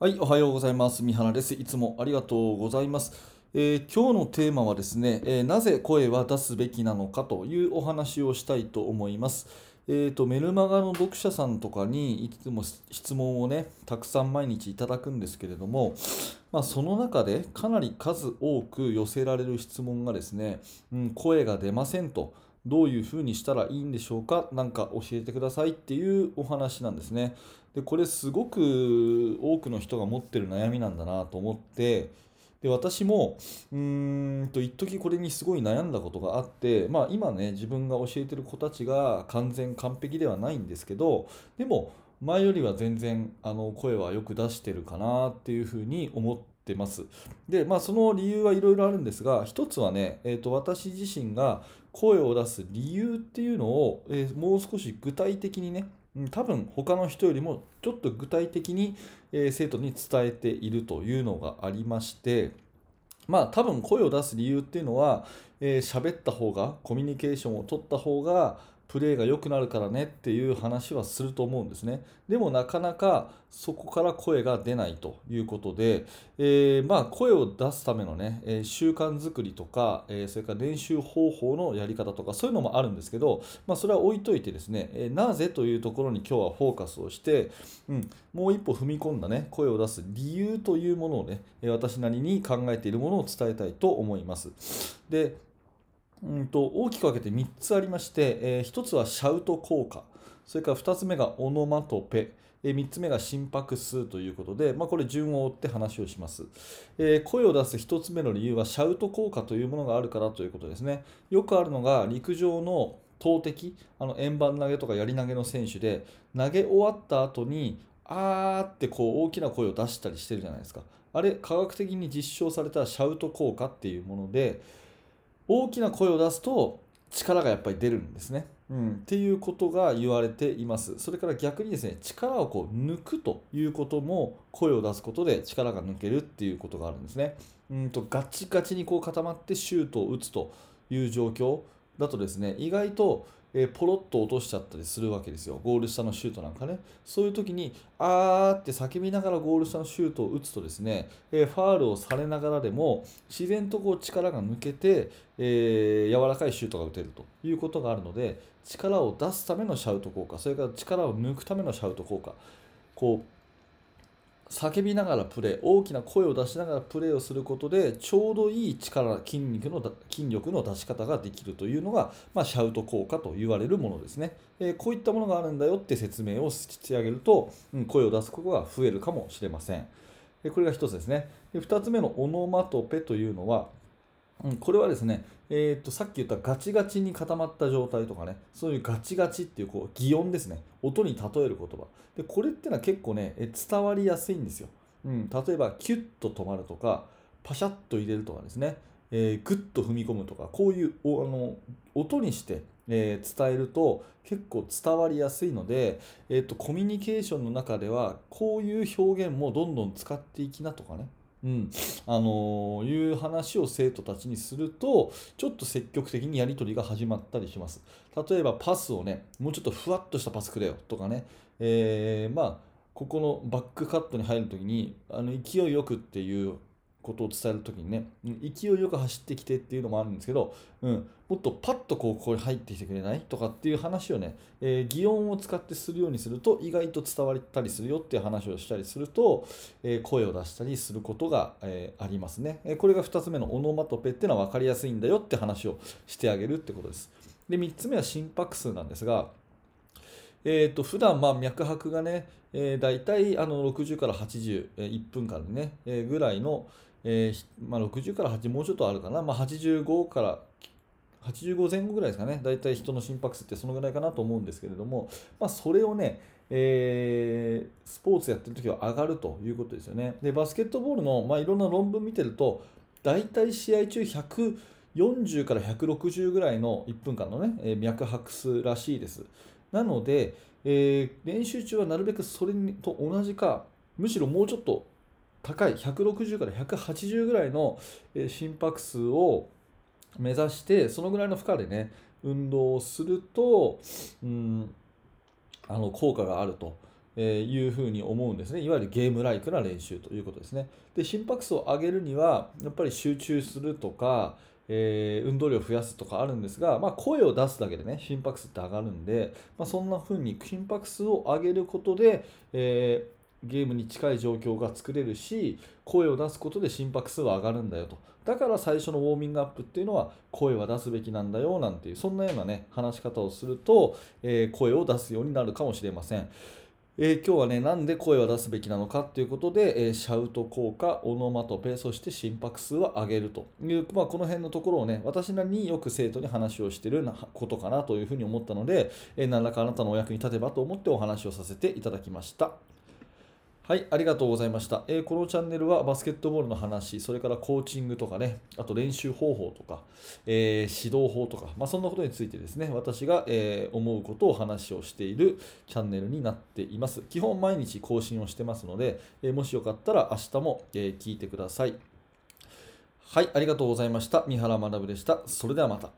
はい、おはようございます。三原です。いつもありがとうございます。えー今日のテーマはですね、えーなぜ声は出すべきなのかというお話をしたいと思います。えーと、メルマガの読者さんとかにいつも質問をね、たくさん毎日いただくんですけれども、まあ、その中でかなり数多く寄せられる質問がですね、うん、声が出ませんと。どういうふうにしたらいいんでしょうか？なんか教えてくださいっていうお話なんですね。でこれすごく多くの人が持ってる悩みなんだなと思ってで私もうーんと一時これにすごい悩んだことがあってまあ今ね自分が教えてる子たちが完全完璧ではないんですけどでも前よりは全然あの声はよく出してるかなっていうふうに思ってます。でまあその理由はいろいろあるんですが一つはね、えー、と私自身が声を出す理由っていうのを、えーもう少し具体的にね多分他の人よりもちょっと具体的に、え生徒に伝えているというのがありましてまあ多分声を出す理由っていうのはえー喋った方がコミュニケーションを取った方がプレーが良くなるからねっていう話はすると思うんですね。でもなかなかそこから声が出ないということで、えーまあ声を出すためのね、え習慣づくりとか、えそれから練習方法のやり方とかそういうのもあるんですけど、まあ、それは置いといてですね、えなぜというところに今日はフォーカスをして、うん、もう一歩踏み込んだね声を出す理由というものをね私なりに考えているものを伝えたいと思います。でうんと大きく分けて3つありまして、え1つはシャウト効果。それから2つ目がオノマトペ。え3つ目が心拍数ということで、まあ、これ順を追って話をします、えー声を出す1つ目の理由はシャウト効果というものがあるからということですね。よくあるのが陸上の投擲あの円盤投げとかやり投げの選手で投げ終わった後にあーってこう大きな声を出したりしてるじゃないですか。あれ科学的に実証されたシャウト効果っていうもので大きな声を出すと力がやっぱり出るんですね。うん、っていうことが言われています。それから逆にですね、力をこう抜くということも声を出すことで力が抜けるっていうことがあるんですね。うんとガチガチにこう固まってシュートを打つという状況だとですね、意外と、えーポロッと落としちゃったりするわけですよ。ゴール下のシュートなんかね。そういう時に、あーって叫びながらゴール下のシュートを打つとですね、えーファールをされながらでも自然とこう力が抜けて、えー柔らかいシュートが打てるということがあるので力を出すためのシャウト効果それから力を抜くためのシャウト効果こう叫びながらプレー大きな声を出しながらプレーをすることでちょうどいい力筋肉の筋力の出し方ができるというのが、まあ、シャウト効果と言われるものですね、えーこういったものがあるんだよって説明をしてあげると、うん声を出すことが増えるかもしれません。これが1つですね。で2つ目のオノマトペというのはうん、これはですね、えー、とさっき言ったガチガチに固まった状態とかねそういうガチガチっていうこう擬音ですね。音に例える言葉。でこれってのは結構ねえ伝わりやすいんですよ、うん、例えばキュッと止まるとかパシャッと入れるとかですね、えー、グッと踏み込むとかこういうおあの音にして、えー伝えると結構伝わりやすいので、えー、とコミュニケーションの中ではこういう表現もどんどん使っていきなとかね。うん、あのいう話を生徒たちにするとちょっと積極的にやり取りが始まったりします。例えばパスをねもうちょっとふわっとしたパスくれよとかね、えーまあここのバックカットに入る時にあの勢いよくっていうことを伝えるときにね勢いよく走ってきてっていうのもあるんですけど、うん、もっとパッとこうここに入ってきてくれないとかっていう話をね、えー擬音を使ってするようにすると意外と伝わったりするよっていう話をしたりすると、えー声を出したりすることが、えーありますね。えこれが2つ目のオノマトペっていうのは分かりやすいんだよって話をしてあげるってことです。で3つ目は心拍数なんですが、えー、と普段まあ脈拍がね、えー、大体あの60から80、えー1分間でね、えーぐらいの、えーまあ、60から8もうちょっとあるかな、まあ、85から85前後ぐらいですかね、大体人の心拍数ってそのぐらいかなと思うんですけれども、まあ、それをね、えースポーツやってる時は上がるということですよね。で、バスケットボールの、まあ、いろんな論文見てると、大体試合中140から160ぐらいの1分間のね、えー脈拍数らしいです。なので、えー練習中はなるべくそれと同じか、むしろもうちょっと高い160から180ぐらいの心拍数を目指してそのぐらいの負荷でね運動をすると、うん、あの効果があるとえいうふうに思うんですね。いわゆるゲームライクな練習ということですね。で、心拍数を上げるには、やっぱり集中するとか、えー運動量を増やすとかあるんですが、まあ、声を出すだけでね、心拍数って上がるんで、まあ、そんな風に心拍数を上げることで、えーゲームに近い状況が作れるし、声を出すことで心拍数は上がるんだよと。だから最初のウォーミングアップっていうのは声は出すべきなんだよなんていう、そんなようなね、話し方をすると、えー声を出すようになるかもしれません。えー今日はね、なんで声を出すべきなのかということで、えーシャウト効果、オノマトペ、そして心拍数を上げるという、まあ、この辺のところをね、私なりによく生徒に話をしてるなことかなというふうに思ったので、えー何らかあなたのお役に立てばと思ってお話をさせていただきました。はい、ありがとうございました。えーこのチャンネルはバスケットボールの話、それからコーチングとかね、あと練習方法とか、えー指導法とか、まあ、そんなことについてですね、私が、えー思うことを話をしているチャンネルになっています。基本毎日更新をしてますので、えもしよかったら明日も、え聞いてください。はい、ありがとうございました。三原学でした。それではまた。